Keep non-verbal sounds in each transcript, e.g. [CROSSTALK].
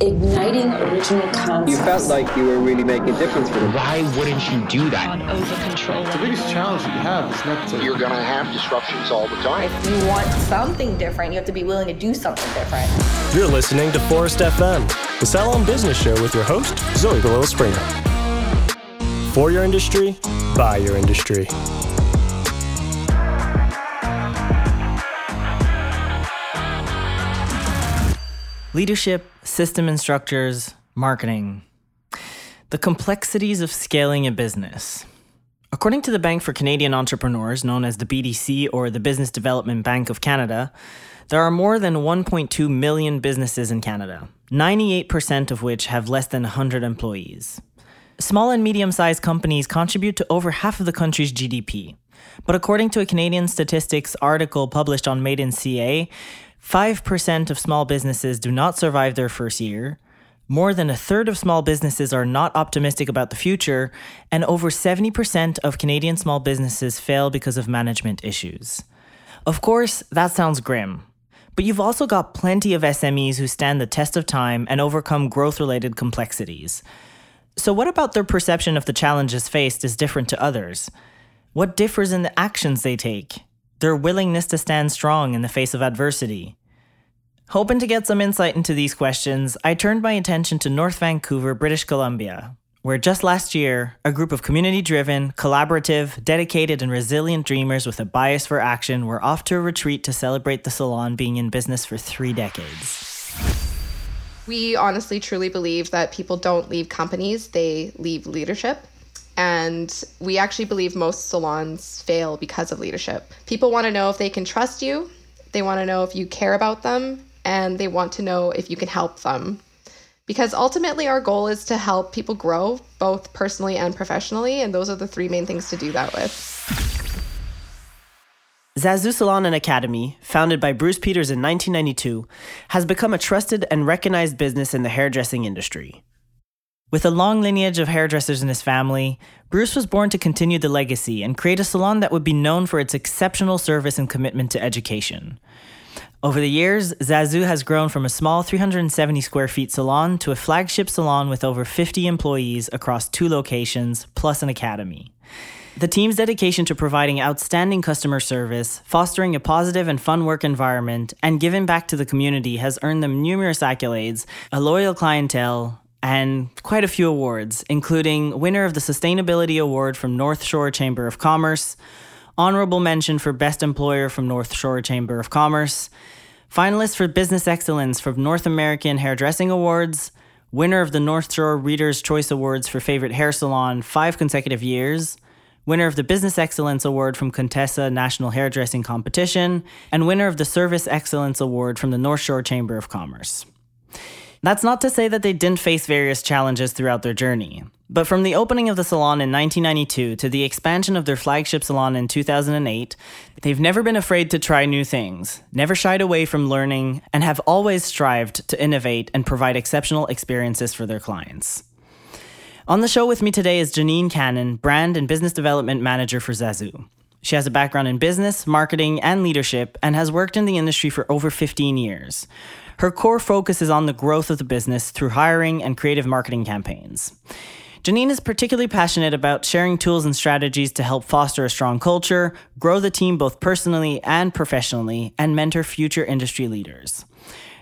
igniting original concepts. You felt like you were really making a difference for them. Why wouldn't you do that? over control. The biggest challenge that you have is not to. You're going to have disruptions all the time. If you want something different, you have to be willing to do something different. You're listening to Phorest FM, the Salon Business Show with your host, Zoe Belisle-Springer. For your industry, by your industry. Leadership, system instructors, marketing. The complexities of scaling a business. According to the Bank for Canadian Entrepreneurs, known as the BDC or the Business Development Bank of Canada, there are more than 1.2 million businesses in Canada, 98% of which have less than 100 employees. Small and medium sized companies contribute to over half of the country's GDP. But according to a Canadian statistics article published on Made in CA, 5% of small businesses do not survive their first year. More than a third of small businesses are not optimistic about the future, and over 70% of Canadian small businesses fail because of management issues. Of course, that sounds grim. But you've also got plenty of SMEs who stand the test of time and overcome growth related complexities. So, what about their perception of the challenges faced is different to others? What differs in the actions they take? Their willingness to stand strong in the face of adversity? Hoping to get some insight into these questions, I turned my attention to North Vancouver, British Columbia, where just last year, a group of community driven, collaborative, dedicated, and resilient dreamers with a bias for action were off to a retreat to celebrate the salon being in business for three decades. We honestly truly believe that people don't leave companies, they leave leadership. And we actually believe most salons fail because of leadership. People want to know if they can trust you, they want to know if you care about them, and they want to know if you can help them. Because ultimately, our goal is to help people grow, both personally and professionally, and those are the three main things to do that with. Zazou Salon and Academy, founded by Bruce Peters in 1992, has become a trusted and recognized business in the hairdressing industry. With a long lineage of hairdressers in his family, Bruce was born to continue the legacy and create a salon that would be known for its exceptional service and commitment to education. Over the years, Zazou has grown from a small 370 square feet salon to a flagship salon with over 50 employees across two locations, plus an academy. The team's dedication to providing outstanding customer service, fostering a positive and fun work environment, and giving back to the community has earned them numerous accolades, a loyal clientele, and quite a few awards, including winner of the Sustainability Award from North Shore Chamber of Commerce, honorable mention for Best Employer from North Shore Chamber of Commerce, finalist for Business Excellence from North American Hairdressing Awards, winner of the North Shore Readers' Choice Awards for Favorite Hair Salon five consecutive years, winner of the Business Excellence Award from Contessa National Hairdressing Competition, and winner of the Service Excellence Award from the North Shore Chamber of Commerce. That's not to say that they didn't face various challenges throughout their journey. But from the opening of the salon in 1992 to the expansion of their flagship salon in 2008, they've never been afraid to try new things, never shied away from learning, and have always strived to innovate and provide exceptional experiences for their clients. On the show with me today is Janine Cannon, Brand and Business Development Manager for Zazou. She has a background in business, marketing, and leadership, and has worked in the industry for over 15 years. Her core focus is on the growth of the business through hiring and creative marketing campaigns. Janine is particularly passionate about sharing tools and strategies to help foster a strong culture, grow the team both personally and professionally, and mentor future industry leaders.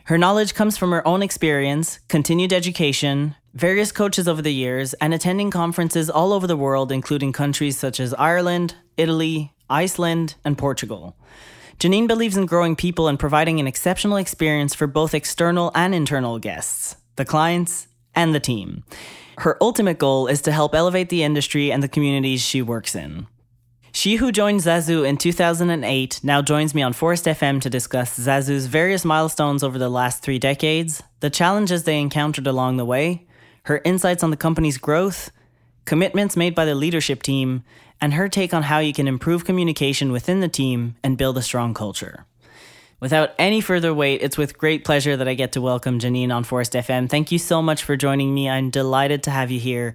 Her knowledge comes from her own experience, continued education, various coaches over the years, and attending conferences all over the world, including countries such as Ireland, Italy, Iceland, and Portugal. Janine believes in growing people and providing an exceptional experience for both external and internal guests, the clients, and the team. Her ultimate goal is to help elevate the industry and the communities she works in. She who joined Zazou in 2008 now joins me on Phorest FM to discuss Zazou's various milestones over the last three decades, the challenges they encountered along the way, her insights on the company's growth, commitments made by the leadership team, and her take on how you can improve communication within the team and build a strong culture. Without any further wait, it's with great pleasure that I get to welcome Janine on Phorest FM. Thank you so much for joining me. I'm delighted to have you here.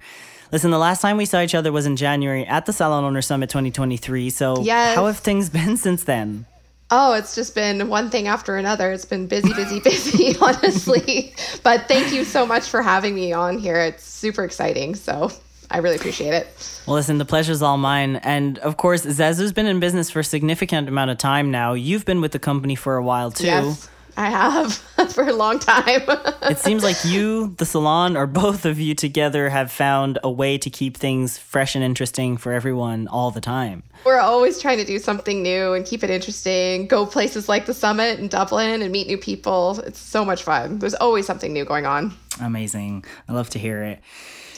Listen, the last time we saw each other was in January at the Salon Owner Summit 2023. So, Yes. how have things been since then? Oh, it's just been one thing after another. It's been busy, busy, [LAUGHS] busy, [LAUGHS] honestly. But thank you so much for having me on here. It's super exciting. So I really appreciate it. Well, listen, the pleasure's all mine. And of course, Zazou's been in business for a significant amount of time now. You've been with the company for a while too. Yes. I have [LAUGHS] for a long time. [LAUGHS] it seems like you, the salon, or both of you together have found a way to keep things fresh and interesting for everyone all the time. We're always trying to do something new and keep it interesting. Go places like the summit in Dublin and meet new people. It's so much fun. There's always something new going on. Amazing. I love to hear it.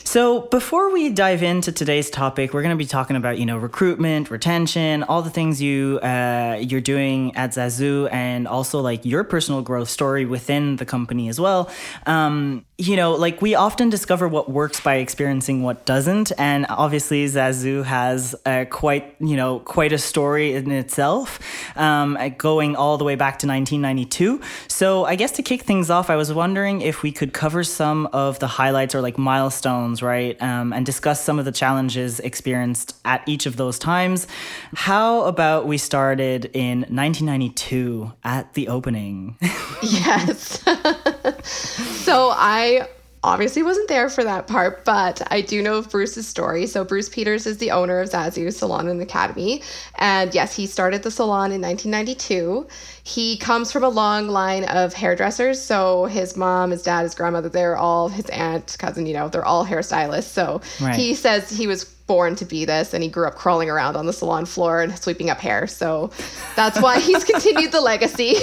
So, before we dive into today's topic, we're going to be talking about, you know, recruitment, retention, all the things you uh, you're doing at Zazou, and also like your personal growth story within the company as well. Um, you know, like we often discover what works by experiencing what doesn't, and obviously Zazou has a quite, you know, quite a story in itself, um, going all the way back to 1992. So, I guess to kick things off, I was wondering if we could cover some of the highlights or like milestones right? Um, and discuss some of the challenges experienced at each of those times. How about we started in 1992 at the opening? [LAUGHS] yes. [LAUGHS] [LAUGHS] so I obviously wasn't there for that part, but I do know of Bruce's story. So Bruce Peters is the owner of Zazou Salon and Academy. And yes, he started the salon in 1992. He comes from a long line of hairdressers. So his mom, his dad, his grandmother, they're all his aunt, cousin, you know, they're all hairstylists. So right. he says he was born to be this and he grew up crawling around on the salon floor and sweeping up hair. So that's why he's [LAUGHS] continued the legacy.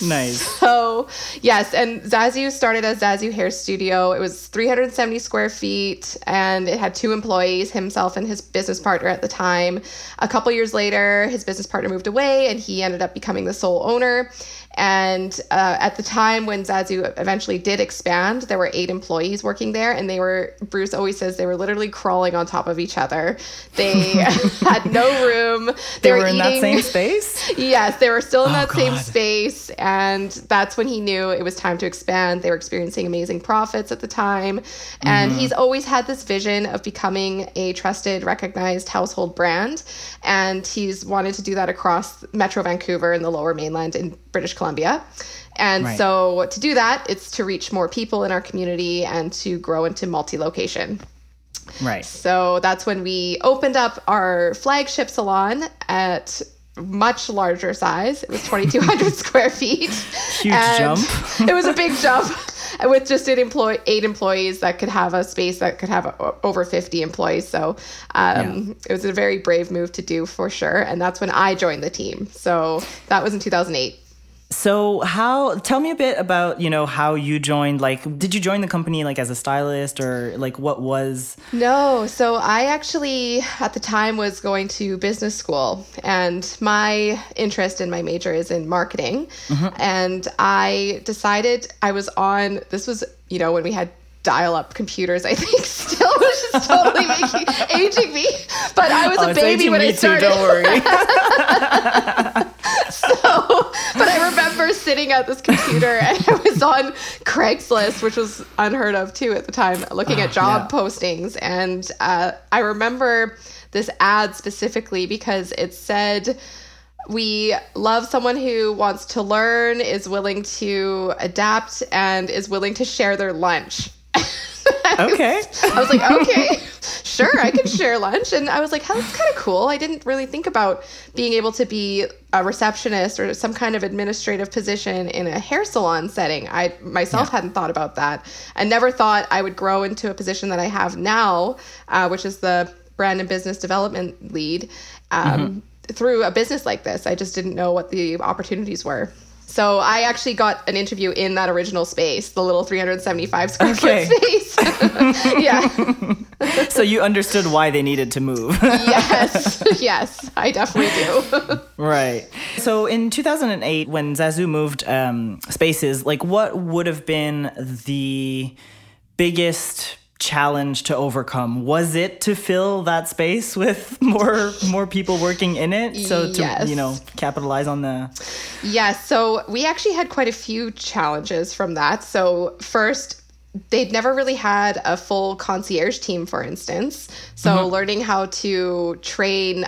[LAUGHS] nice. [LAUGHS] So, yes, and Zazou started as Zazou Hair Studio. It was 370 square feet and it had two employees, himself and his business partner at the time. A couple years later, his business partner moved away and he ended up becoming the sole owner. And uh, at the time when Zazou eventually did expand, there were eight employees working there, and they were, Bruce always says, they were literally crawling on top of each other. They [LAUGHS] had no room. They, they were, were, in eating, that same space? [LAUGHS] yes, they were still in oh, that God. same space. And that's when he knew it was time to expand. They were experiencing amazing profits at the time. And mm-hmm. he's always had this vision of becoming a trusted, recognized household brand. And he's wanted to do that across Metro Vancouver and the lower mainland in British Columbia. And right. so to do that, it's to reach more people in our community and to grow into multi location. Right. So that's when we opened up our flagship salon at much larger size. It was 2,200 [LAUGHS] square feet. Huge jump. it was a big [LAUGHS] jump with just an employee, eight employees that could have a space that could have a, over 50 employees. So um, yeah. it was a very brave move to do for sure. And that's when I joined the team. So that was in 2008. So how tell me a bit about, you know, how you joined like did you join the company like as a stylist or like what was? No, so I actually at the time was going to business school and my interest in my major is in marketing. Mm-hmm. and I decided I was on this was, you know, when we had dial-up computers i think [LAUGHS] still is [LAUGHS] totally making aging me but i was oh, a baby when i started too, don't worry [LAUGHS] [LAUGHS] so but i remember sitting at this computer and i was on craigslist which was unheard of too at the time looking at job yeah. postings and uh, i remember this ad specifically because it said we love someone who wants to learn, is willing to adapt, and is willing to share their lunch. Okay. [LAUGHS] I was like, okay, [LAUGHS] sure, I can share lunch. And I was like, that's kind of cool. I didn't really think about being able to be a receptionist or some kind of administrative position in a hair salon setting. I myself yeah. hadn't thought about that and never thought I would grow into a position that I have now, uh, which is the brand and business development lead. Um, mm-hmm. Through a business like this, I just didn't know what the opportunities were. So I actually got an interview in that original space, the little 375 square okay. foot space. [LAUGHS] yeah. [LAUGHS] so you understood why they needed to move. yes. [LAUGHS] Yes, I definitely do. right. So in 2008, when Zazou moved um, spaces, like what would have been the biggest challenge to overcome was it to fill that space with [LAUGHS] more more people working in it so to yes. you know capitalize on the yes so we actually had quite a few challenges from that so first they'd never really had a full concierge team for instance so mm-hmm. learning how to train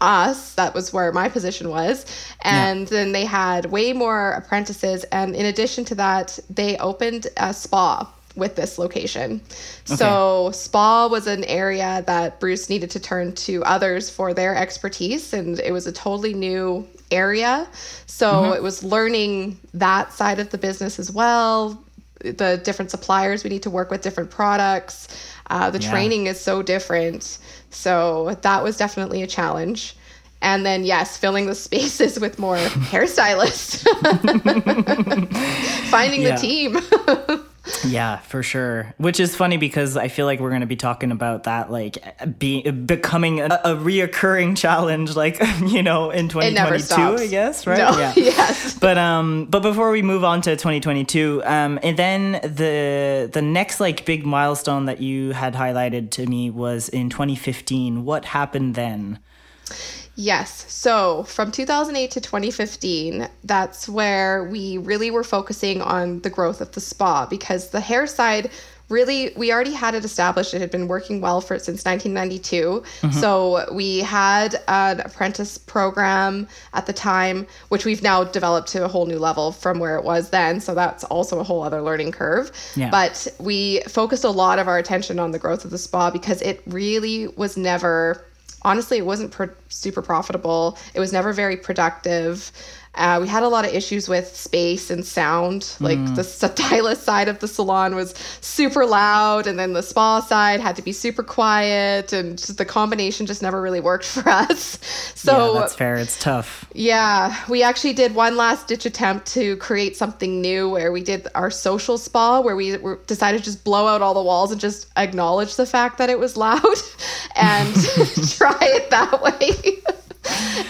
us. That was where my position was. And then they had way more apprentices. And in addition to that, they opened a spa with this location. So, spa was an area that Bruce needed to turn to others for their expertise, and it was a totally new area. So, it was learning that side of the business as well. The different suppliers we need to work with, different products. Uh, the Yeah. training is so different. So, that was definitely a challenge. And then, yes, filling the [LAUGHS] spaces with more hairstylists, [LAUGHS] [LAUGHS] finding Yeah. the team. Yeah, for sure. Which is funny because I feel like we're going to be talking about that, like be, becoming a, a reoccurring [LAUGHS] challenge, like [LAUGHS] you know, in 2022. I guess, right? No, Yeah. [LAUGHS] yes. But um, but before we move on to 2022, um, and then the the next like big milestone that you had highlighted to me was in 2015. What happened then? Yes. So from 2008 to 2015, that's where we really were focusing on the growth of the spa because the hair side really we already had it established. It had been working well for since 1992 mm-hmm. so we had an apprentice program at the time which we've now developed to a whole new level from where it was then. So that's also a whole other learning curve. Yeah. but we focused a lot of our attention on the growth of the spa because it really was never honestly, it wasn't pro- super profitable. It was never very productive. Uh, we had a lot of issues with space and sound. Like the stylist side of the salon was super loud, and then the spa side had to be super quiet, and just the combination just never really worked [LAUGHS] for us. So yeah, that's fair. It's tough. yeah, we actually did one last ditch attempt to create something new where we did our social spa, where we decided to just blow out all the walls and just acknowledge the fact that it was loud [LAUGHS] and [LAUGHS] try it that way.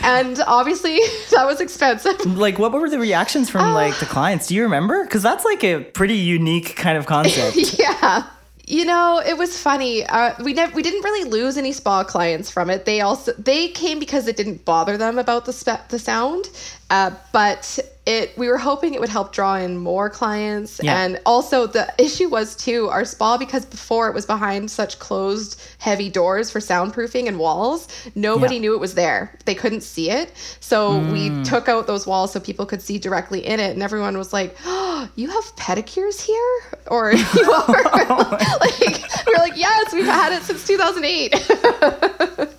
And obviously, [LAUGHS] that was expensive. Like, what were the reactions from Ah. like the clients? Do you remember? Because that's like a pretty unique kind of concept. [LAUGHS] yeah. You know, it was funny. Uh, we never, we didn't really lose any spa clients from it. They also they came because it didn't bother them about the spe- the sound, uh, but it we were hoping it would help draw in more clients. Yeah. And also the issue was too our spa because before it was behind such closed heavy doors for soundproofing and walls. Nobody Yeah. knew it was there. They couldn't see it. So we hmm. took out those walls so people could see directly in it, and everyone was like, "Oh, [GASPS] you have pedicures here?" Or [LAUGHS] [LAUGHS] you are [LAUGHS] like we're like, "Yes, we've had it since 2008." it,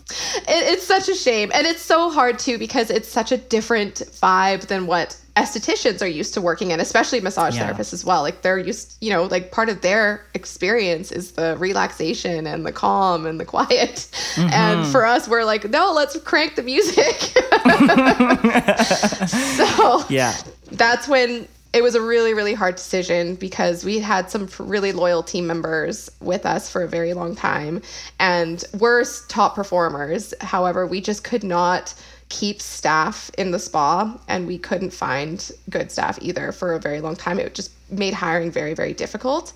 it's such a shame, and it's so hard too because it's such a different vibe than what estheticians are used to working in, especially massage Yeah. therapists as well. Like they're used, you know, like part of their experience is the relaxation and the calm and the quiet. Mm-hmm. And for us, we're like, no, let's crank the music. [LAUGHS] [LAUGHS] so yeah. that's when it was a really really hard decision because we had some really loyal team members with us for a very long time and we're top performers however we just could not keep staff in the spa and we couldn't find good staff either for a very long time it just made hiring very very difficult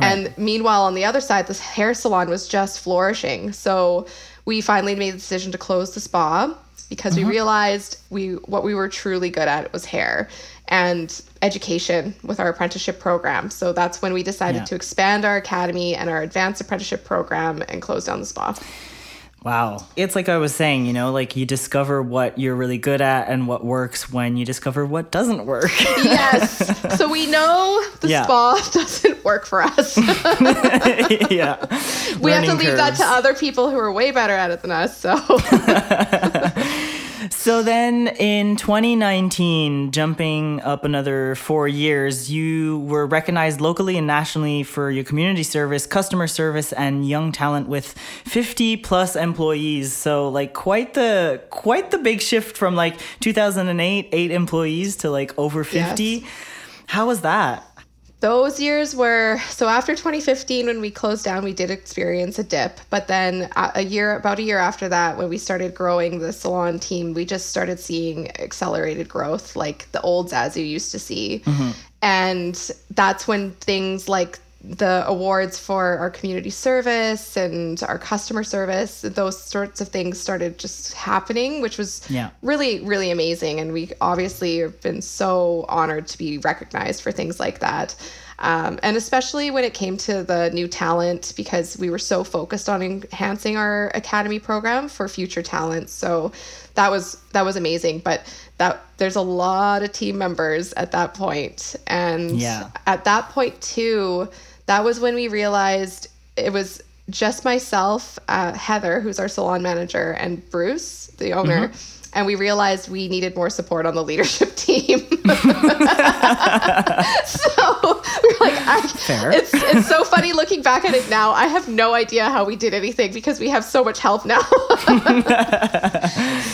and meanwhile on the other side this hair salon was just flourishing so we finally made the decision to close the spa because we uh-huh. realized we what we were truly good at was hair and education with our apprenticeship program. So that's when we decided Yeah. to expand our academy and our advanced apprenticeship program and close down the spa. Wow. It's like I was saying, you know, like you discover what you're really good at and what works when you discover what doesn't work. Yes. so we know the Yeah. spa [LAUGHS] doesn't work for us. [LAUGHS] yeah. we have to Learning leave that to other people who are way better at it than us. So [LAUGHS] So then in 2019, jumping up another four years, you were recognized locally and nationally for your community service, customer service, and young talent with 50 plus employees. So like quite the quite the big shift from like 2008, eight employees to like over 50. How was that? Those years were so after 2015 when we closed down we did experience a dip. But then a a year about a year after that when we started growing the salon team we just started seeing accelerated growth like the old Zazou used to see. Mm-hmm. And that's when things like the awards for our community service and our customer service those sorts of things started just happening which was Yeah. really really amazing and we obviously have been so honored to be recognized for things like that Um, and especially when it came to the new talent, because we were so focused on enhancing our academy program for future talent. So that was that was amazing. But that there's a lot of team members at that point, and Yeah. at that point too, that was when we realized it was just myself, uh, Heather, who's our salon manager, and Bruce, the owner. And we realized we needed more support on the leadership [LAUGHS] team. [LAUGHS] [LAUGHS] so we were like, I, Fair. [LAUGHS] it's it's so funny looking back at it now. I have no idea how we did anything because we have so much help now. [LAUGHS]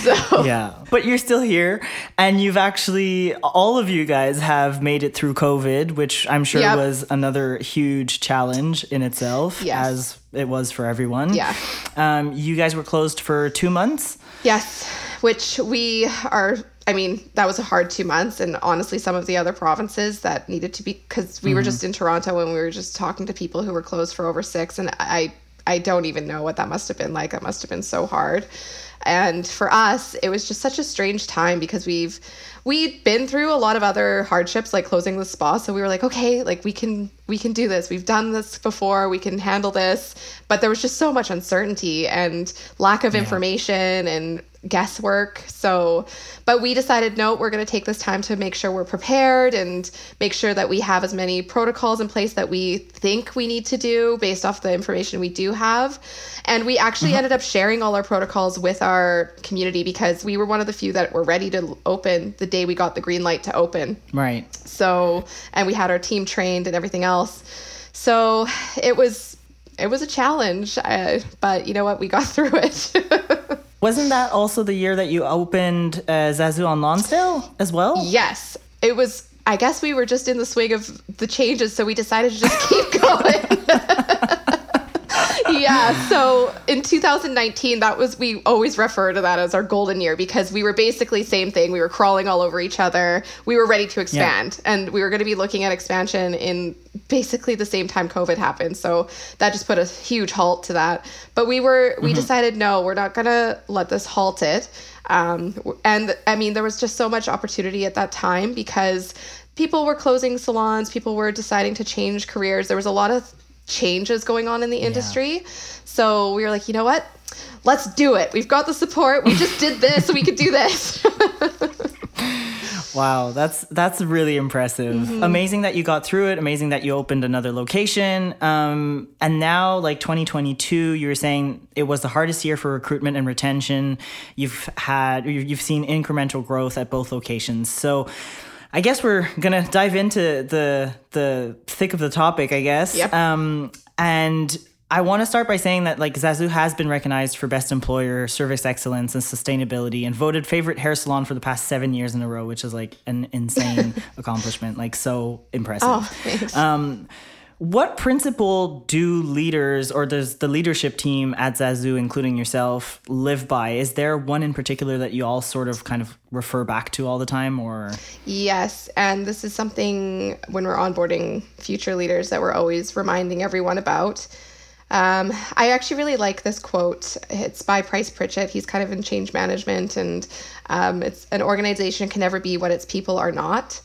so yeah. But you're still here, and you've actually, all of you guys have made it through COVID, which I'm sure Yep. was another huge challenge in itself, Yes. as it was for everyone. Yeah. Um, you guys were closed for two months. Yes, which we are. I mean, that was a hard two months, and honestly, some of the other provinces that needed to be because we were just mm-hmm. in Toronto and we were just talking to people who were closed for over six, and I I don't even know what that must have been like. That must have been so hard. And for us, it was just such a strange time because we've we'd been through a lot of other hardships like closing the spa. So we were like okay like we can we can do this. We've done this before. We can handle this. But there was just so much uncertainty and lack of information and guesswork. So but we decided no we're going to take this time to make sure we're prepared and make sure that we have as many protocols in place that we think we need to do based off the information we do have. And we actually ended up sharing all our protocols with our community because we were one of the few that were ready to open the day we got the green light to open. Right. so and we had our team trained and everything else. So it was it was a challenge uh, but you know what? We got [LAUGHS] through it Wasn't that also the year that you opened uh, Zazou on Lonsdale as well? yes. It was i guess we were just in the swing of the changes so we decided to just keep [LAUGHS] going. [LAUGHS] Yeah so in 2019 that was we always refer to that as our golden year because we were basically same thing. We were crawling all over each other. We were ready to expand and we were going to be looking at expansion in basically the same time covid happened. So that just put a huge halt to that. But we were we decided no we're not going to let this halt it. Um, and i mean there was just so much opportunity at that time because people were closing salons people were deciding to change careers. There was a lot of changes going on in the industry. So we were like you know what? Let's do it. We've got the support. We just did this. We could do this [LAUGHS] Wow, that's that's really impressive. Mm-hmm. Amazing that you got through it. Amazing that you opened another location. Um, and now, like 2022, you were saying it was the hardest year for recruitment and retention. You've had you- you've seen incremental growth at both locations. So. I guess we're gonna dive into the the thick of the topic, I guess. Yep. Um, and I want to start by saying that like Zazou has been recognized for best employer, service excellence, and sustainability, and voted favorite hair salon for the past seven years in a row, which is like an insane [LAUGHS] accomplishment. Like so impressive. oh thanks Um, what principle do leaders or does the leadership team at Zazou, including yourself, live by? Is there one in particular that you all sort of kind of refer back to all the time, or Yes, and this is something when we're onboarding future leaders that we're always reminding everyone about. Um, I actually really like this quote. It's by Price Pritchett. He's kind of in change management, and um, it's an organization can never be what its people are not.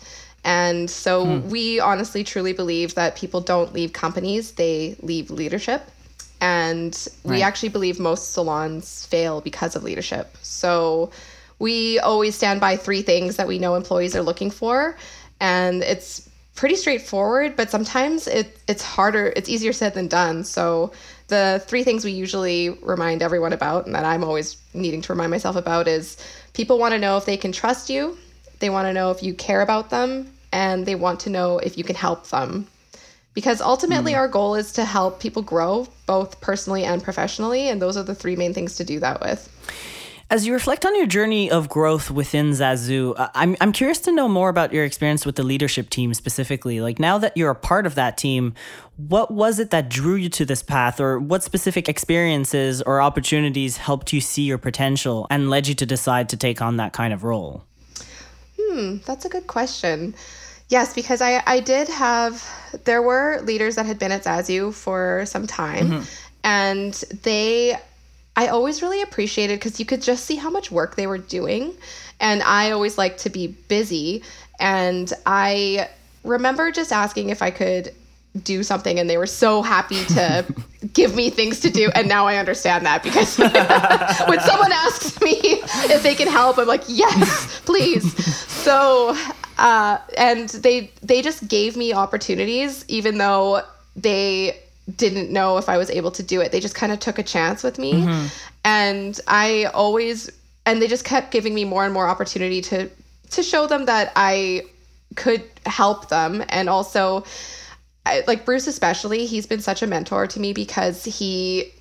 And so we honestly truly believe that people don't leave companies, they leave leadership. And we Right. actually believe most salons fail because of leadership. So we always stand by three things that we know employees are looking for. And it's pretty straightforward, but sometimes it, it's harder, it's easier said than done. So the three things we usually remind everyone about, and that I'm always needing to remind myself about, is people want to know if they can trust you, they want to know if you care about them, and they want to know if you can help them. Because ultimately hmm. our goal is to help people grow both personally and professionally and those are the three main things to do that with As you reflect on your journey of growth within Zazou, uh, I'm, I'm curious to know more about your experience with the leadership team specifically. Like now that you're a part of that team, what was it that drew you to this path, or what specific experiences or opportunities helped you see your potential and led you to decide to take on that kind of role? Hmm, that's a good question yes because i i did have there were leaders that had been at zazou for some time and they i always really appreciated because you could just see how much work they were doing and i always like to be busy and i remember just asking if I could do something and they were so happy to [LAUGHS] give me things to do and now I understand that because [LAUGHS] when someone asks me if they can help I'm like yes please. So uh, and they they just gave me opportunities even though they didn't know if I was able to do it. They just kind of took a chance with me. And I always and they just kept giving me more and more opportunity to to show them that I could help them. And also I, like Bruce especially he's been such a mentor to me because he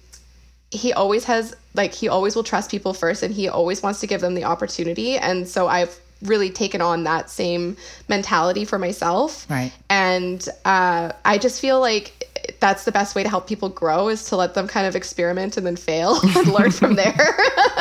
he always has like he always will trust people first and he always wants to give them the opportunity. And so I've really taken on that same mentality for myself. Right. and uh, I just feel like that's the best way to help people grow is to let them kind of experiment and then fail [LAUGHS] and learn from there. [LAUGHS]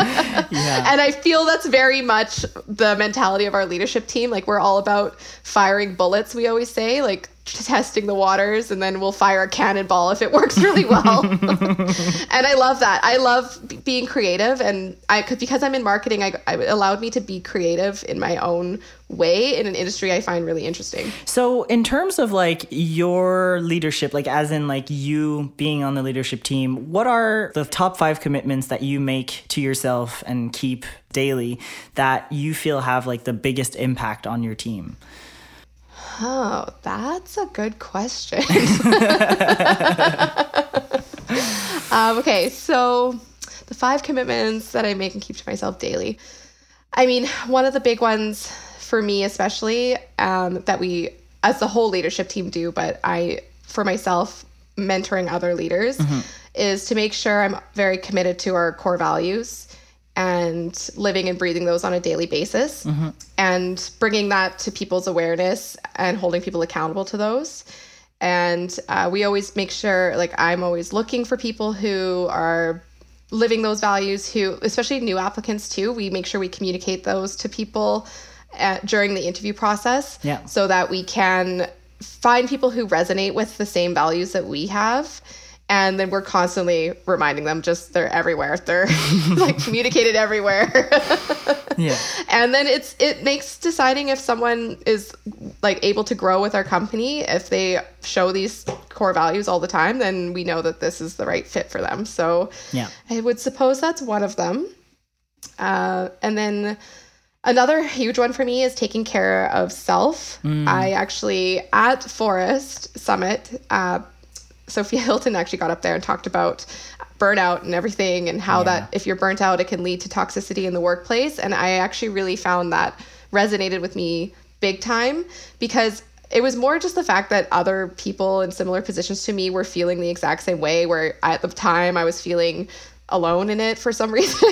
yeah. And I feel that's very much the mentality of our leadership team. Like we're all about firing bullets, we always say, like testing the waters and then we'll fire a cannonball if it works really well. [LAUGHS] and I love that. I love b- being creative and I could because I'm in marketing, I, I allowed me to be creative in my own way in an industry I find really interesting. So, in terms of like your leadership, like as in like you being on the leadership team, what are the top five commitments that you make to yourself and keep daily that you feel have like the biggest impact on your team? Oh, that's a good question. [LAUGHS] [LAUGHS] um, okay, so the five commitments that I make and keep to myself daily. I mean, one of the big ones for me, especially um, that we, as the whole leadership team, do, but I, for myself, mentoring other leaders, is to make sure I'm very committed to our core values and living and breathing those on a daily basis and bringing that to people's awareness and holding people accountable to those and uh, we always make sure like i'm always looking for people who are living those values who especially new applicants too we make sure we communicate those to people at, during the interview process Yeah. so that we can find people who resonate with the same values that we have and then we're constantly reminding them just they're everywhere. They're [LAUGHS] like communicated everywhere. [LAUGHS] Yeah. and then it's it makes deciding if someone is like able to grow with our company if they show these core values all the time then we know that this is the right fit for them. So Yeah. i would suppose that's one of them. Uh, and then another huge one for me is taking care of self. I actually at Phorest summit uh, sophia [LAUGHS] hilton actually got up there and talked about burnout and everything and how that if you're burnt out it can lead to toxicity in the workplace. And i actually really found that resonated with me big time because it was more just the fact that other people in similar positions to me were feeling the exact same way where at the time i was feeling alone in it for some [LAUGHS] reason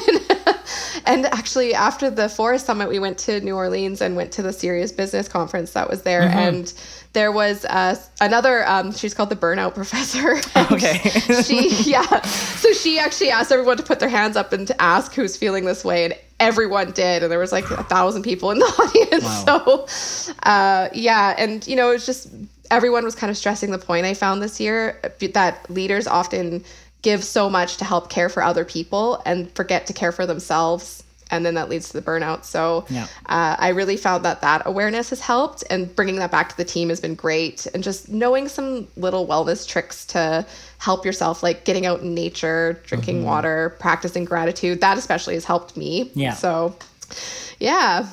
[LAUGHS] and actually after the Phorest summit we went to new orleans and went to the serious business conference that was there. And there was uh, another um, she's called the burnout professor. [LAUGHS] Okay. she yeah. So she actually asked everyone to put their hands up and to ask who's feeling this way and everyone did. And there was like a thousand people in the [LAUGHS] audience. Wow. so uh, yeah. And you know it's just everyone was kind of stressing the point i found this year that leaders often give so much to help care for other people and forget to care for themselves and then that leads to the burnout so Yeah. uh, i really found that that awareness has helped and bringing that back to the team has been great and just knowing some little wellness tricks to help yourself like getting out in nature drinking water practicing gratitude that especially has helped me Yeah. so yeah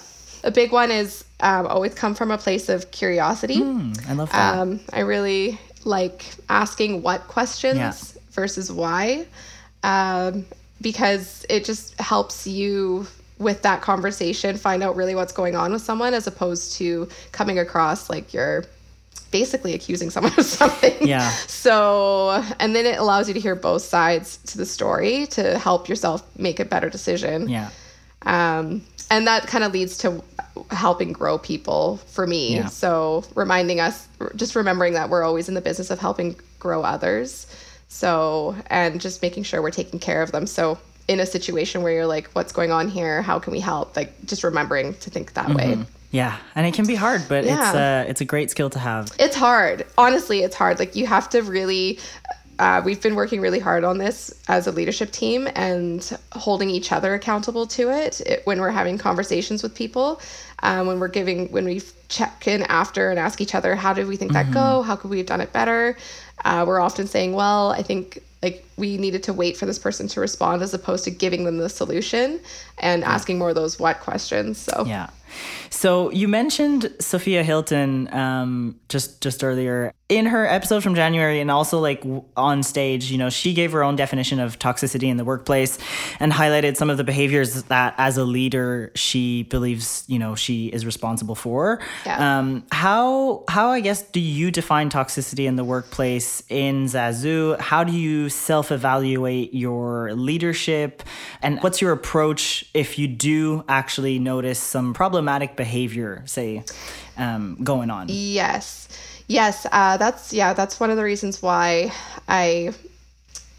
a big one is um, always come from a place of curiosity I love that. um, I really like asking what questions Yeah. Versus why, um, because it just helps you with that conversation find out really what's going on with someone as opposed to coming across like you're basically accusing someone [LAUGHS] of something. Yeah. So, and then it allows you to hear both sides to the story to help yourself make a better decision yeah. um, and that kind of leads to helping grow people for me Yeah. so reminding us just remembering that we're always in the business of helping grow others so and just making sure we're taking care of them. So in a situation where you're like what's going on here? How can we help? Like just remembering to think that way. Yeah. And it can be hard, but it's Yeah. uh, it's a great skill to have. it's hard. Honestly it's hard. Like you have to really uh, we've been working really hard on this as a leadership team and holding each other accountable to it, it when we're having conversations with people, um, when we're giving, when we check in after and ask each other, how did we think that go? How could we have done it better? Uh, we're often saying, well, I think like we needed to wait for this person to respond as opposed to giving them the solution and asking more of those what questions. So Yeah. So you mentioned Sophia Hilton um, just just earlier in her episode from January, and also like on stage. You know, she gave her own definition of toxicity in the workplace, and highlighted some of the behaviors that, as a leader, she believes you know she is responsible for. Yeah. Um, how how I guess do you define toxicity in the workplace in Zazou? How do you self evaluate your leadership, and what's your approach if you do actually notice some problematic behavior, say, um, going on? Yes. Yes, uh, that's yeah, that's one of the reasons why I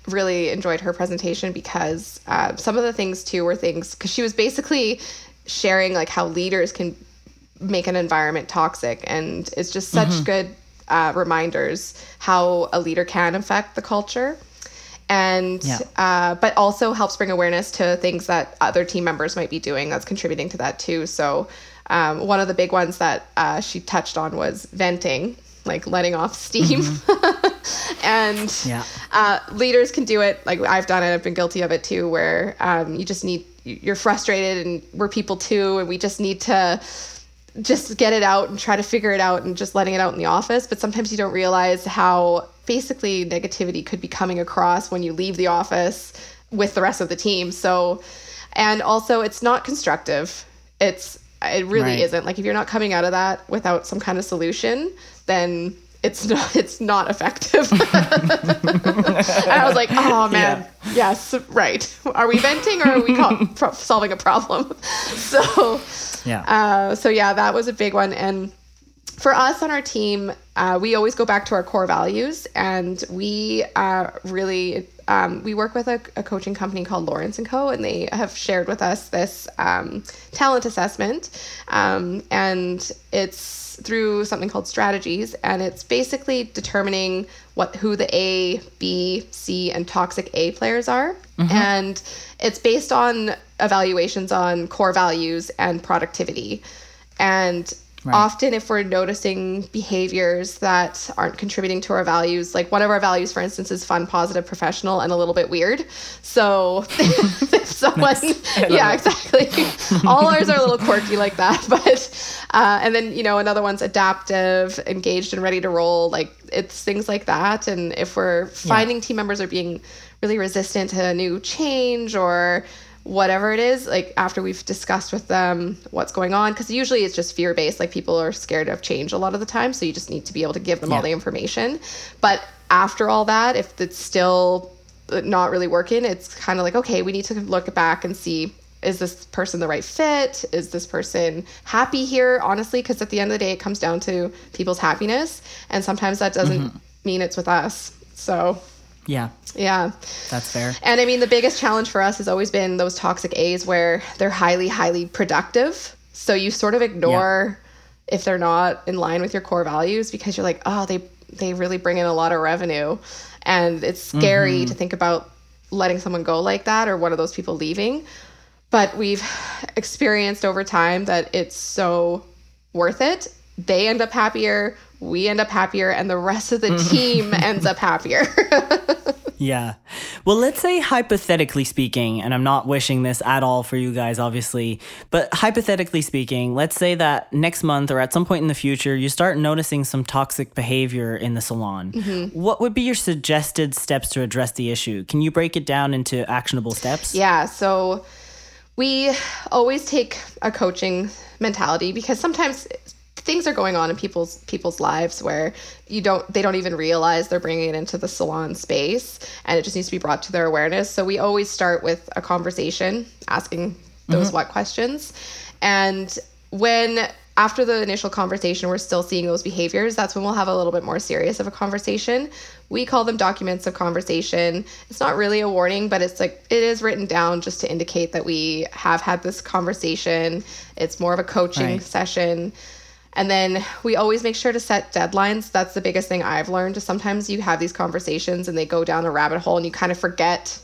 really enjoyed her presentation because uh, some of the things too were things because she was basically sharing like how leaders can make an environment toxic and it's just such good uh, reminders how a leader can affect the culture and Yeah. uh, but also helps bring awareness to things that other team members might be doing that's contributing to that too. So um, one of the big ones that uh, she touched on was venting like letting off steam. [LAUGHS] And Yeah. uh, leaders can do it. Like i've done it. I've been guilty of it too where um, you just need you're frustrated and we're people too and we just need to just get it out and try to figure it out and just letting it out in the office. But sometimes you don't realize how basically negativity could be coming across when you leave the office with the rest of the team. So and also it's not constructive. It's it really Right. isn't. Like if you're not coming out of that without some kind of solution then it's [LAUGHS] not it's not effective. [LAUGHS] And i was like oh man. Yes right. Are we venting or are we solving a problem? [LAUGHS] So Yeah. uh, so yeah, that was a big one. And for us on our team, uh, we always go back to our core values, and we uh, really um, we work with a, a coaching company called Lawrence and Co. And they have shared with us this um, talent assessment, um, and it's through something called strategies, and it's basically determining what who the A, B, C, and toxic A players are, and it's based on evaluations on core values and productivity. And often, if we're noticing behaviors that aren't contributing to our values, like one of our values, for instance, is fun, positive, professional, and a little bit weird. So, [LAUGHS] if [LAUGHS] someone, yeah, exactly. [LAUGHS] All ours are a little quirky like that. But, uh, and then, you know, another one's adaptive, engaged, and ready to roll. Like, it's things like that. And if we're finding team members are being really resistant to a new change or whatever it is like after we've discussed with them what's going on because usually it's just fear based like people are scared of change a lot of the time so you just need to be able to give them all the information. But after all that if it's still uh, not really working it's kind of like okay we need to look back and see is this person the right fit? Is this person happy here? Honestly because at the end of the day it comes down to people's happiness and sometimes that doesn't mm-hmm. mean it's with us. So yeah. yeah That's fair. and I mean, the biggest challenge for us has always been those toxic A's where they're highly, highly productive. So you sort of ignore if they're not in line with your core values because you're like, oh, they they really bring in a lot of revenue, and it's scary mm-hmm. to think about letting someone go like that or one of those people leaving. But we've experienced over time that it's so worth it. They end up happier, we end up happier, and the rest of the [LAUGHS] team ends up happier. [LAUGHS] Yeah. Well, let's say hypothetically speaking, and I'm not wishing this at all for you guys, obviously, but hypothetically speaking, let's say that next month or at some point in the future, you start noticing some toxic behavior in the salon. Mm-hmm. What would be your suggested steps to address the issue? Can you break it down into actionable steps? Yeah, so we always take a coaching mentality because sometimes things are going on in people's people's lives where you don't they don't even realize they're bringing it into the salon space and it just needs to be brought to their awareness. So we always start with a conversation asking those mm-hmm. what questions. And when after the initial conversation we're still seeing those behaviors, that's when we'll have a little bit more serious of a conversation. We call them documents of conversation. It's not really a warning, but it's like it is written down just to indicate that we have had this conversation. It's more of a coaching Right. session. And then we always make sure to set deadlines. That's the biggest thing I've learned. Sometimes you have these conversations and they go down a rabbit hole and you kind of forget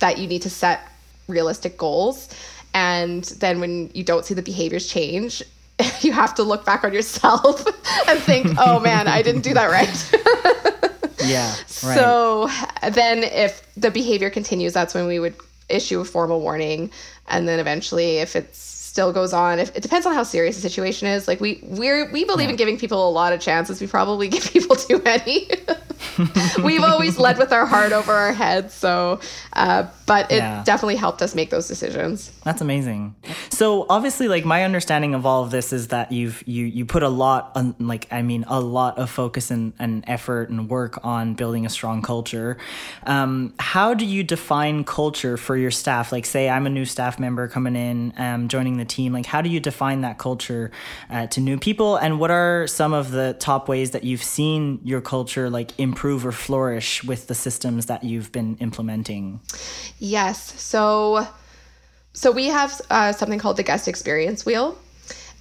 that you need to set realistic goals. And then when you don't see the behaviors change, [LAUGHS] you have to look back on yourself [LAUGHS] and think, oh man, I didn't do that right. [LAUGHS] yeah. Right. So then if the behavior continues, that's when we would issue a formal warning. And then eventually, if it's still goes on. If, it depends on how serious the situation is. Like we we we believe yeah. in giving people a lot of chances. We probably [LAUGHS] give people too many. [LAUGHS] [LAUGHS] We've always led with our heart over our heads. So, uh, but it yeah. definitely helped us make those decisions. That's amazing. So obviously, like my understanding of all of this is that you've you you put a lot on like I mean a lot of focus and, and effort and work on building a strong culture. Um, how do you define culture for your staff? Like, say I'm a new staff member coming in, um, joining the team like how do you define that culture uh, to new people and what are some of the top ways that you've seen your culture like improve or flourish with the systems that you've been implementing yes so so we have uh, something called the guest experience wheel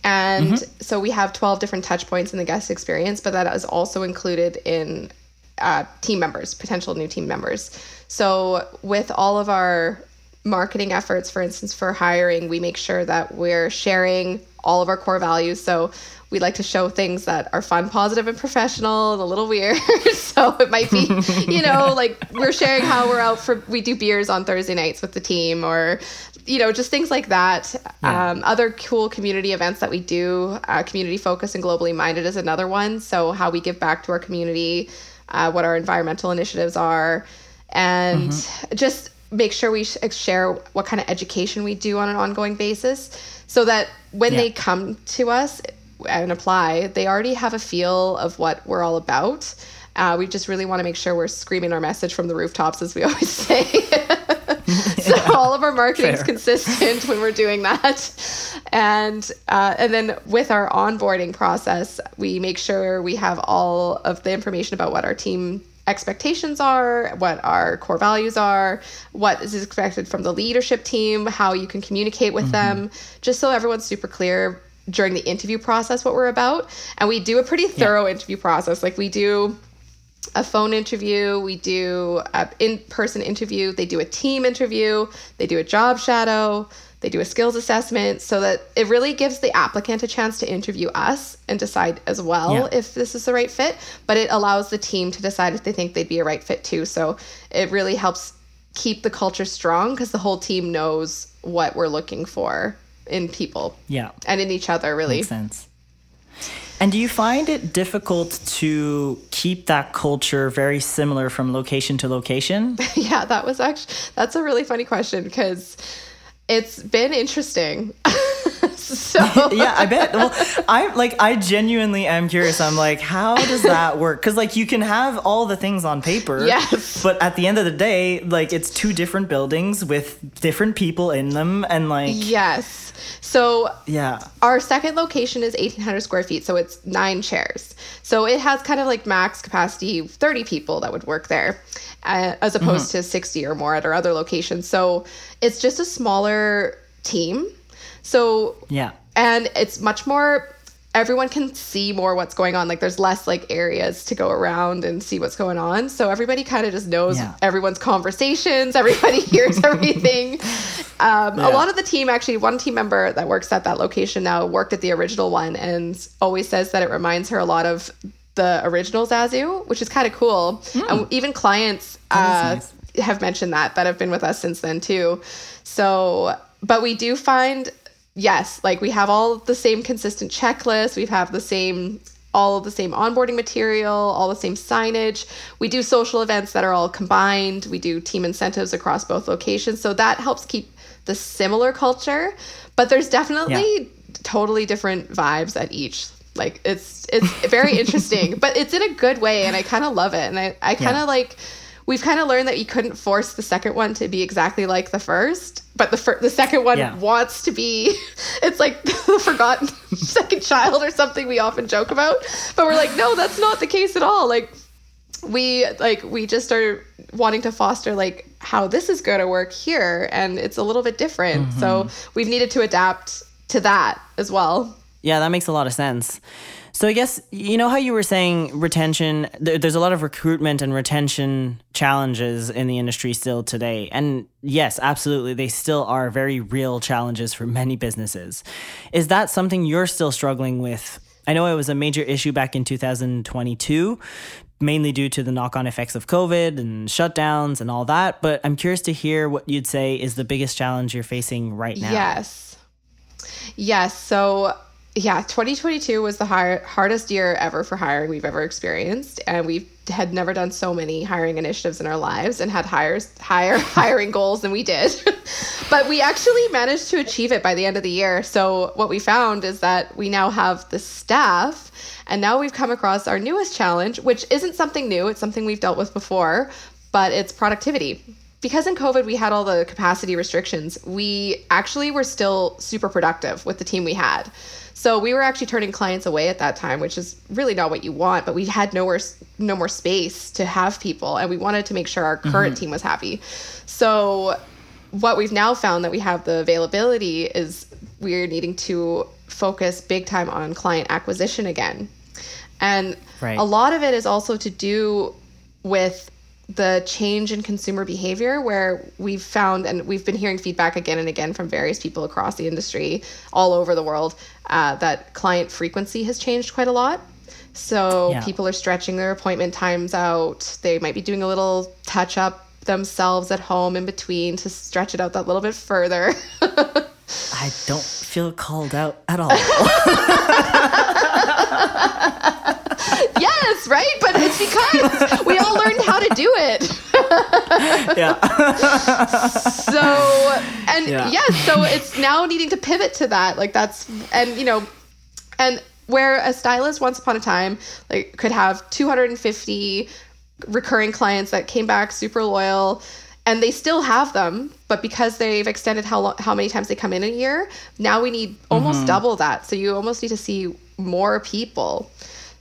and mm-hmm. so we have 12 different touch points in the guest experience but that is also included in uh, team members potential new team members so with all of our marketing efforts, for instance, for hiring, we make sure that we're sharing all of our core values. So we like to show things that are fun, positive, and professional and a little weird. [LAUGHS] so it might be, you know, [LAUGHS] like we're sharing how we're out for, we do beers on Thursday nights with the team or, you know, just things like that. Yeah. Um, other cool community events that we do, uh, community focused and globally minded is another one. So how we give back to our community, uh, what our environmental initiatives are, and mm-hmm. just make sure we share what kind of education we do on an ongoing basis so that when yeah. they come to us and apply, they already have a feel of what we're all about. Uh, we just really want to make sure we're screaming our message from the rooftops, as we [LAUGHS] always say. [LAUGHS] so yeah. all of our marketing is consistent when we're doing that, and uh, and then with our onboarding process, we make sure we have all of the information about what our team expectations are, what our core values are, what is expected from the leadership team, how you can communicate with mm-hmm. them, just so everyone's super clear during the interview process what we're about. And we do a pretty thorough yeah. interview process. Like we do a phone interview, we do an in-person interview, they do a team interview, they do a job shadow, they do a skills assessment so that it really gives the applicant a chance to interview us and decide as well yeah. if this is the right fit. But it allows the team to decide if they think they'd be a right fit too. So it really helps keep the culture strong because the whole team knows what we're looking for in people. Yeah. And in each other, really. Makes sense. And do you find it difficult to keep that culture very similar from location to location? [LAUGHS] yeah, that was actually that's a really funny question because it's been interesting. [LAUGHS] [LAUGHS] so [LAUGHS] yeah, I bet. Well, I like I genuinely am curious. I'm like, how does that work? Because like you can have all the things on paper, yes, but at the end of the day, like it's two different buildings with different people in them, and like yes. So yeah, our second location is 1,800 square feet, so it's nine chairs. So it has kind of like max capacity, 30 people that would work there uh, as opposed mm-hmm. to 60 or more at our other locations. So it's just a smaller team. So, yeah. And it's much more everyone can see more what's going on. Like there's less like areas to go around and see what's going on. So everybody kind of just knows yeah. everyone's conversations. [LAUGHS] Everybody hears [LAUGHS] everything. Um, yeah. A lot of the team, actually, one team member that works at that location now worked at the original one and always says that it reminds her a lot of the original Zazou, which is kind of cool. Mm. And even clients uh, nice. have mentioned that that have been with us since then too. So, but we do find yes, like we have all the same consistent checklists. We have the same all of the same onboarding material, all the same signage. We do social events that are all combined. We do team incentives across both locations. So that helps keep the similar culture, but there's definitely yeah. totally different vibes at each like it's it's very interesting, [LAUGHS] but it's in a good way, and I kind of love it. And I I kind of yeah. like we've kind of learned that you couldn't force the second one to be exactly like the first, but the fir- the second one yeah. wants to be. [LAUGHS] It's like [LAUGHS] the forgotten [LAUGHS] second child or something we often joke about, but we're like, no, that's not the case at all. Like we like we just are wanting to foster like how this is going to work here and it's a little bit different mm-hmm. so we've needed to adapt to that as well Yeah, that makes a lot of sense. So I guess you know how you were saying retention. There, there's a lot of recruitment and retention challenges in the industry still today, and yes, absolutely, they still are very real challenges for many businesses. Is that something you're still struggling with? I know it was a major issue back in 2022, mainly due to the knock-on effects of COVID and shutdowns and all that. But I'm curious to hear what you'd say is the biggest challenge you're facing right now. Yes. Yes. So yeah, 2022 was the hard, hardest year ever for hiring we've ever experienced, and we had never done so many hiring initiatives in our lives and had hires higher [LAUGHS] hiring goals than we did. [LAUGHS] but we actually managed to achieve it by the end of the year. So what we found is that we now have the staff, and now we've come across our newest challenge, which isn't something new. It's something we've dealt with before, but it's productivity because in COVID we had all the capacity restrictions, we actually were still super productive with the team we had. So we were actually turning clients away at that time, which is really not what you want, but we had nowhere no more space to have people and we wanted to make sure our current mm-hmm. team was happy. So what we've now found that we have the availability is we're needing to focus big time on client acquisition again. And right. a lot of it is also to do with the change in consumer behavior where we've found and we've been hearing feedback again and again from various people across the industry all over the world uh, that client frequency has changed quite a lot. So yeah. people are stretching their appointment times out. They might be doing a little touch up themselves at home in between to stretch it out that little bit further. [LAUGHS] I don't feel called out at all [LAUGHS] [LAUGHS] [LAUGHS] yes, right? But it's because we all learned how to do it. [LAUGHS] yeah. [LAUGHS] so, and yeah. yes, so it's now needing to pivot to that. Like that's, and you know, and where a stylist once upon a time like could have 250 recurring clients that came back super loyal and they still have them but because they've extended how long, how many times they come in a year now we need almost mm-hmm. double that so you almost need to see more people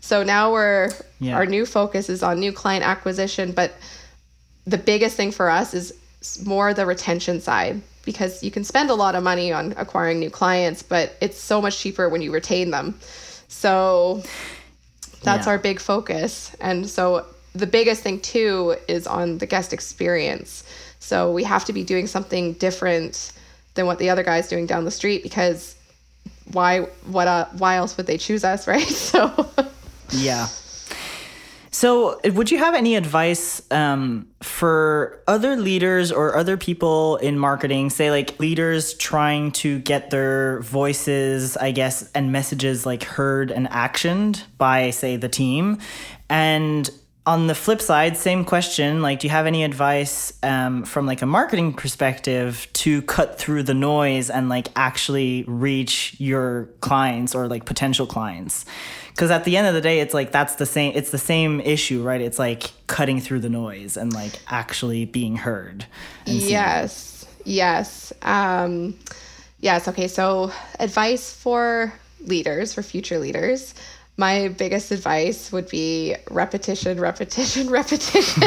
so now we're yeah. our new focus is on new client acquisition, but the biggest thing for us is more the retention side because you can spend a lot of money on acquiring new clients, but it's so much cheaper when you retain them. So that's yeah. our big focus. And so the biggest thing too is on the guest experience. So we have to be doing something different than what the other guy's doing down the street because why what uh, why else would they choose us, [LAUGHS] right? So yeah. So, would you have any advice um, for other leaders or other people in marketing, say like leaders trying to get their voices, I guess, and messages like heard and actioned by, say, the team? And on the flip side, same question. Like, do you have any advice um, from like a marketing perspective to cut through the noise and like actually reach your clients or like potential clients? because at the end of the day it's like that's the same it's the same issue right? It's like cutting through the noise and like actually being heard yes. Yes. Um yes. Okay. So advice for leaders for future leaders my biggest advice would be repetition repetition [LAUGHS] repetition [LAUGHS]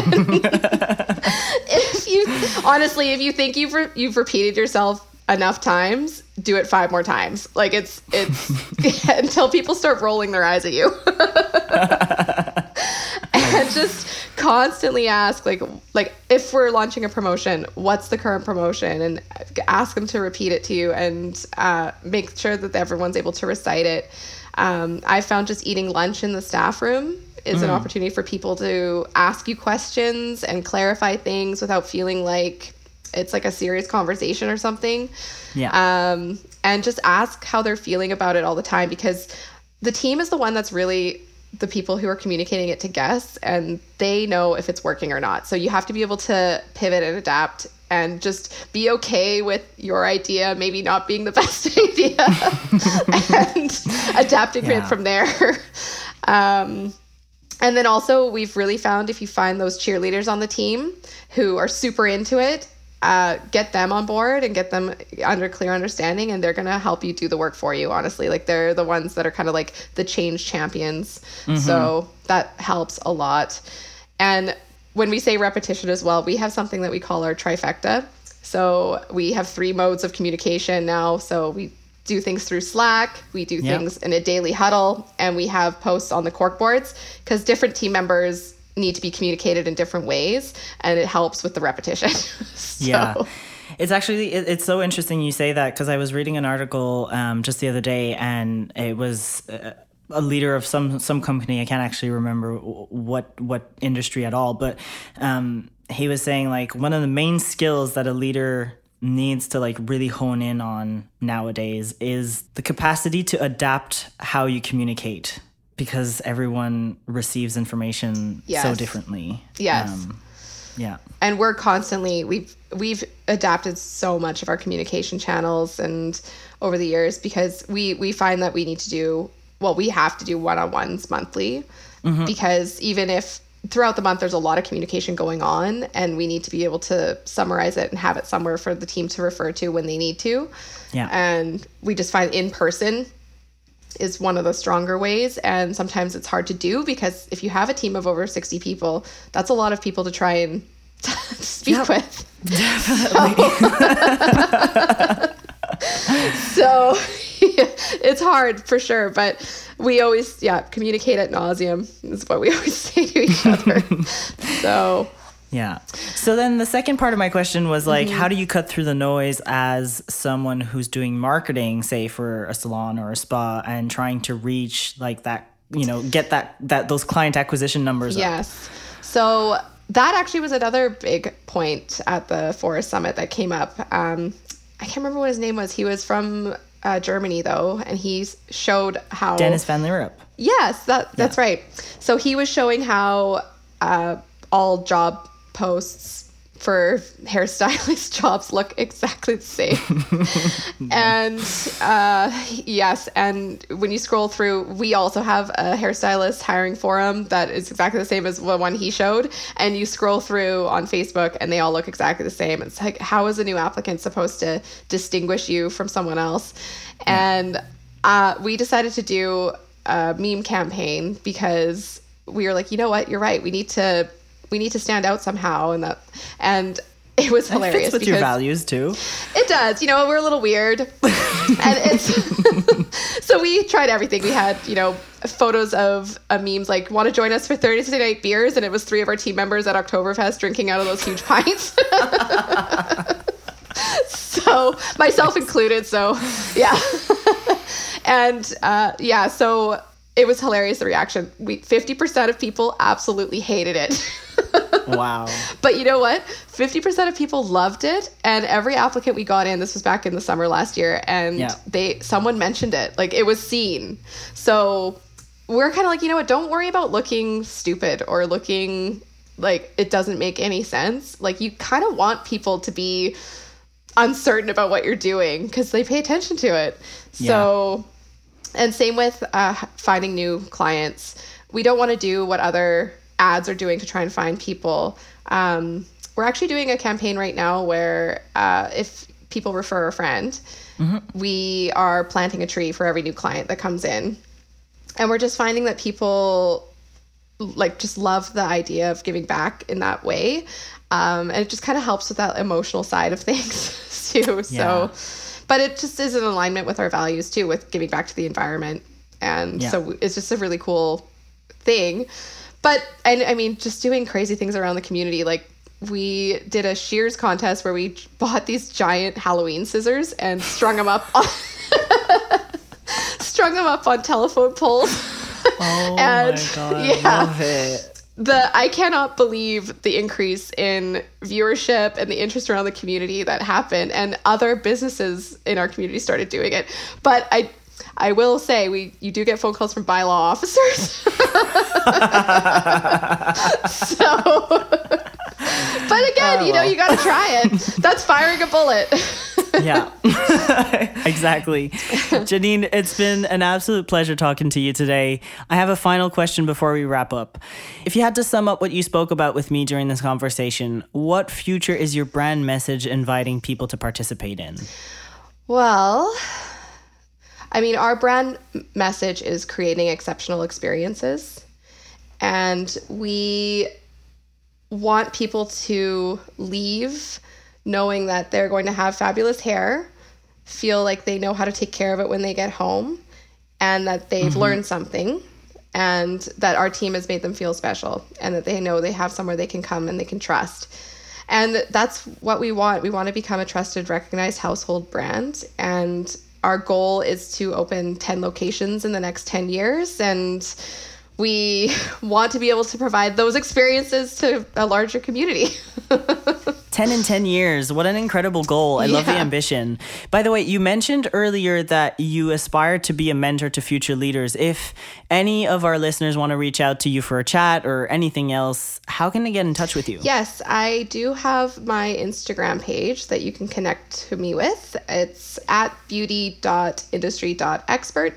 if you honestly if you think you've re- you've repeated yourself enough times, do it five more times. Like it's it's [LAUGHS] until people start rolling their eyes at you. and just constantly ask like like if we're launching a promotion, what's the current promotion and ask them to repeat it to you and uh, make sure that everyone's able to recite it. Um, I found just eating lunch in the staff room is mm. an opportunity for people to ask you questions and clarify things without feeling like it's like a serious conversation or something. Yeah. Um, and just ask how they're feeling about it all the time because the team is the one that's really the people who are communicating it to guests and they know if it's working or not. So you have to be able to pivot and adapt and just be okay with your idea maybe not being the [LAUGHS] best idea and adapting yeah. it from there. [LAUGHS] Um, and then also, we've really found if you find those cheerleaders on the team who are super into it uh, get them on board and get them under clear understanding and they're going to help you do the work for you honestly like they're the ones that are kind of like the change champions mm-hmm. so that helps a lot and when we say repetition as well we have something that we call our trifecta so we have three modes of communication now so we do things through Slack, we do Yep. things in a daily huddle, and we have posts on the cork boards because different team members need to be communicated in different ways, and it helps with the repetition. [LAUGHS] So- Yeah. It's actually it, it's so interesting you say that because I was reading an article um, just the other day and it was uh, a leader of some some company I can't actually remember what what industry at all but um, he was saying like one of the main skills that a leader needs to like really hone in on nowadays is the capacity to adapt how you communicate because everyone receives information so differently. Yes. Um, yeah. and we're constantly we've we've adapted so much of our communication channels and over the years because we we find that we need to do well we have to do one-on-ones monthly mm-hmm. because even if throughout the month there's a lot of communication going on and we need to be able to summarize it and have it somewhere for the team to refer to when they need to. Yeah. and we just find in person is one of the stronger ways. And sometimes it's hard to do because if you have a team of over 60 people that's a lot of people to try and [LAUGHS] speak with. So [LAUGHS] [LAUGHS] [LAUGHS] it's hard for sure but we always yeah communicate at nauseum is what we [LAUGHS] always say to each other so Yeah. So then the second part of my question was like, how do you cut through the noise as someone who's doing marketing, say for a salon or a spa, and trying to reach like that, you know, get that that those client acquisition numbers up? Yes. So that actually was another big point at the Phorest Summit that came up. Um, I can't remember what his name was. He was from uh, Germany though, and he showed how Dennis Van Leeuwen. Yes, that that's right. So he was showing how uh, all job posts for hairstylist [LAUGHS] jobs look exactly the same. [LAUGHS] and uh, yes, and when you scroll through, we also have a hairstylist hiring forum that is exactly the same as the one he showed. And you scroll through on Facebook, and they all look exactly the same. It's like, how is a new applicant supposed to distinguish you from someone else? And uh, we decided to do a meme campaign because we were like, you know what, you're right. We need to we need to stand out somehow, and that and [LAUGHS] it was It hilarious fits with your values too. it does. You know, we're a little weird. and it's [LAUGHS] [LAUGHS] so we tried everything. We had, you know, photos of uh, memes like want to join us for Thursday night beers and it was three of our team members at Oktoberfest drinking out of those huge pints. so myself included, so yeah. and uh, yeah, so it was hilarious the reaction. We 50% of people absolutely hated it. [LAUGHS] Wow. But you know what? 50% of people loved it and every applicant we got in, this was back in the summer last year and Yeah. they someone mentioned it. Like it was seen. So we're kind of like, you know what? Don't worry about looking stupid or looking like it doesn't make any sense. Like you kind of want people to be uncertain about what you're doing because they pay attention to it. So and same with uh, finding new clients. We don't want to do what other ads are doing to try and find people. Um, we're actually doing a campaign right now where uh, if people refer a friend, we are planting a tree for every new client that comes in. And we're just finding that people like just love the idea of giving back in that way. Um, and it just kind of helps with that emotional side of [LAUGHS] things too. Yeah. So, but it just is in alignment with our values too, with giving back to the environment. And Yeah. so it's just a really cool thing. But, and I mean, just doing crazy things around the community. Like, we did a shears contest where we bought these giant Halloween scissors and strung them up on, [LAUGHS] strung them up on telephone poles. Oh [LAUGHS] And, my god. yeah. The I cannot believe the increase in viewership and the interest around the community that happened and other businesses in our community started doing it. But I I will say we you do get phone calls from bylaw officers. [LAUGHS] so But again, you know, you got to try it. That's firing a bullet. [LAUGHS] Yeah, [LAUGHS] exactly. Janine, it's been an absolute pleasure talking to you today. I have a final question before we wrap up. If you had to sum up what you spoke about with me during this conversation, what future is your brand message inviting people to participate in? Well, I mean, our brand message is creating exceptional experiences. And we want people to leave knowing that they're going to have fabulous hair, feel like they know how to take care of it when they get home and that they've mm-hmm. learned something and that our team has made them feel special and that they know they have somewhere they can come and they can trust. And that's what we want. We want to become a trusted, recognized household brand. And our goal is to open 10 locations in the next 10 years. And we [LAUGHS] want to be able to provide those experiences to a larger community. [LAUGHS] 10 in 10 years. What an incredible goal. I yeah. love the ambition. By the way, you mentioned earlier that you aspire to be a mentor to future leaders. If any of our listeners want to reach out to you for a chat or anything else, how can they get in touch with you? Yes, I do have my Instagram page that you can connect to me with. It's at beauty.industry.expert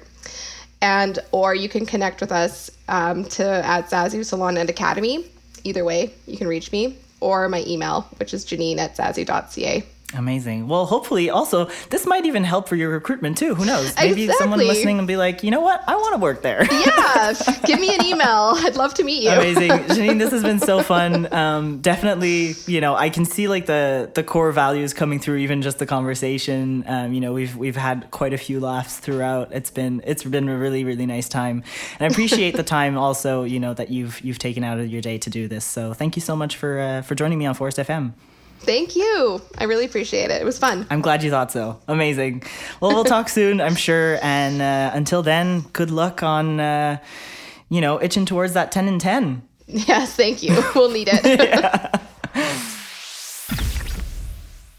and or you can connect with us um, to at Zazou Salon and Academy. Either way, you can reach me or my email, which is janine at zazou.ca. Amazing. Well, hopefully, also, this might even help for your recruitment too. Who knows? Maybe exactly. someone listening will be like, you know what? I want to work there. yeah. [LAUGHS] Give me an email. I'd love to meet you. Amazing. [LAUGHS] Janine, this has been so fun. Um, definitely, you know, I can see like the the core values coming through, even just the conversation. Um, you know, we've we've had quite a few laughs throughout. It's been it's been a really really nice time, and I appreciate the time also. You know that you've you've taken out of your day to do this. So thank you so much for uh, for joining me on Phorest FM. Thank you. I really appreciate it. It was fun. I'm glad you thought so. Amazing. Well, we'll talk soon, I'm sure. And uh, until then, good luck on, uh, you know, itching towards that 10 and 10. [LAUGHS] Yes, thank you. We'll need it. [LAUGHS] [LAUGHS]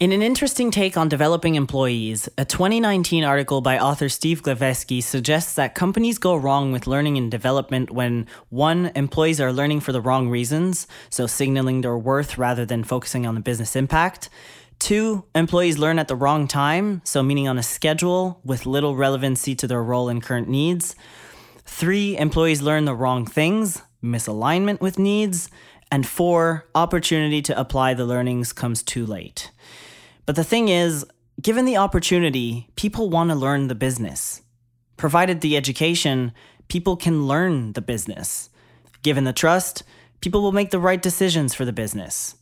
In an interesting take on developing employees, a 2019 article by author Steve Glaveski suggests that companies go wrong with learning and development when one, employees are learning for the wrong reasons, so signaling their worth rather than focusing on the business impact. Two, employees learn at the wrong time, so meaning on a schedule with little relevancy to their role and current needs. Three, employees learn the wrong things, misalignment with needs. And four, opportunity to apply the learnings comes too late. But the thing is, given the opportunity, people want to learn the business. Provided the education, people can learn the business. Given the trust, people will make the right decisions for the business.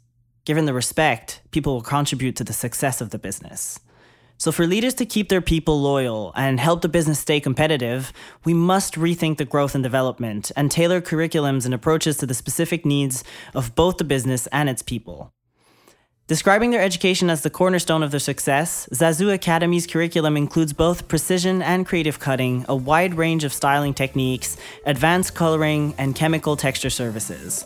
Given the respect, people will contribute to the success of the business. So, for leaders to keep their people loyal and help the business stay competitive, we must rethink the growth and development and tailor curriculums and approaches to the specific needs of both the business and its people. Describing their education as the cornerstone of their success, Zazou Academy's curriculum includes both precision and creative cutting, a wide range of styling techniques, advanced coloring, and chemical texture services.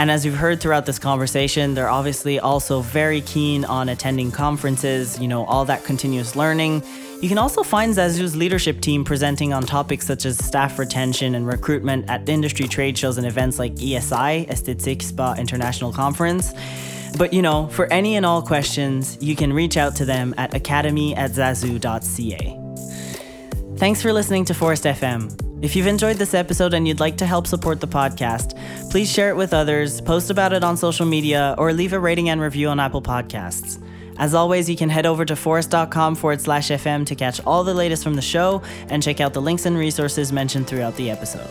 And as you've heard throughout this conversation, they're obviously also very keen on attending conferences, you know, all that continuous learning. You can also find Zazou's leadership team presenting on topics such as staff retention and recruitment at industry trade shows and events like ESI, Esthétique Spa International Conference. But you know, for any and all questions, you can reach out to them at academy at zazou.ca. Thanks for listening to Phorest FM. If you've enjoyed this episode and you'd like to help support the podcast, please share it with others, post about it on social media, or leave a rating and review on Apple Podcasts. As always, you can head over to phorest.com forward slash FM to catch all the latest from the show and check out the links and resources mentioned throughout the episode.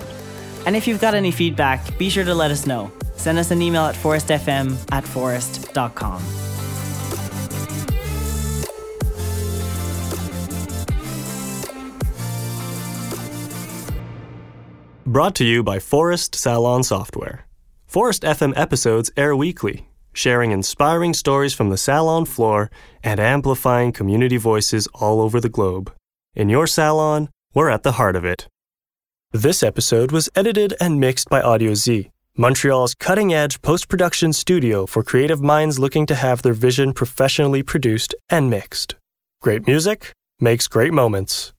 And if you've got any feedback, be sure to let us know. Send us an email at phorestfm at phorest.com. Brought to you by Phorest Salon Software. Phorest FM episodes air weekly, sharing inspiring stories from the salon floor and amplifying community voices all over the globe. In your salon, we're at the heart of it. This episode was edited and mixed by Audio Z Montreal's cutting edge post production studio for creative minds looking to have their vision professionally produced and mixed. Great music makes great moments.